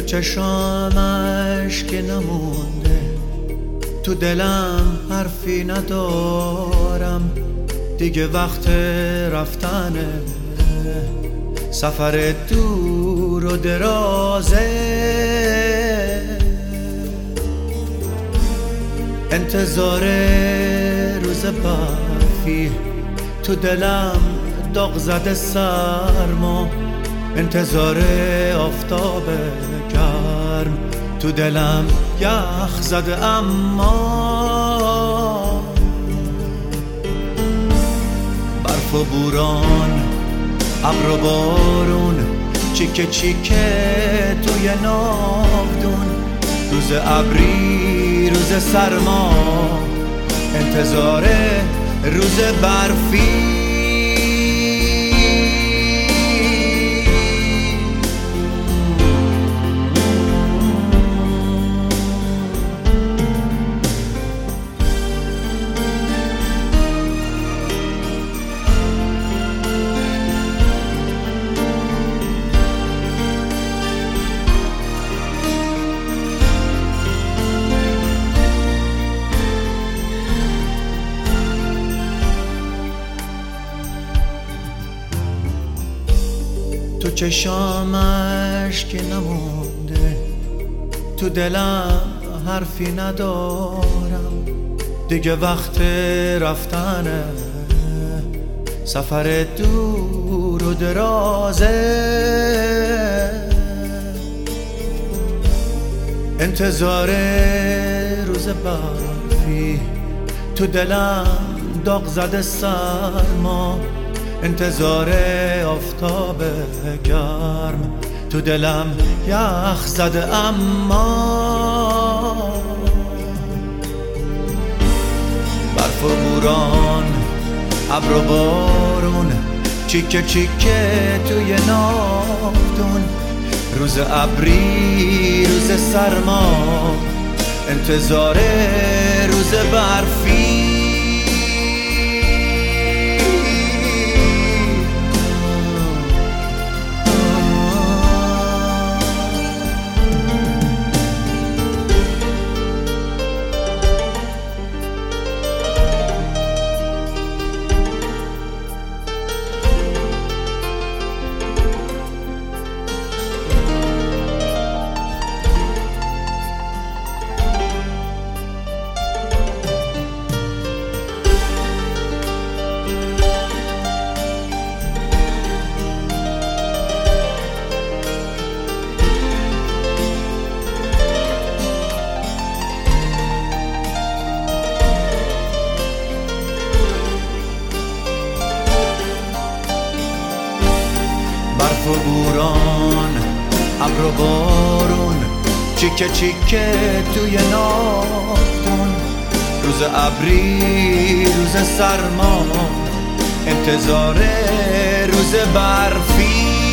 چشامش که نمونده تو دلم حرفی ندارم دیگه وقت رفتنه. سفر دور و درازه. انتظار روز برفی تو دلم داغ زده سرما. انتظار آفتاب گرم تو دلم یخ زده اما برف و بوران ابر و بارون چیکه چیکه توی ناودون. روز ابری روز سرما انتظار روز برفی. تو چشامش که نمونده تو دلم حرفی ندارم. دیگه وقت رفتنه. سفر دور و درازه. انتظار روز برفی. تو دلم داغ زده سرما. انتظار آفتاب گرم. تو دلم یخ زده اما برف و بوران ابر و بارون چیکه چیکه توی نافتون. روز ابری روز سرما انتظار روز برفی. برف و بوران ابر و بارون چیکه چیکه توی نافتون روز ابری روز سرما انتظار روز برفی.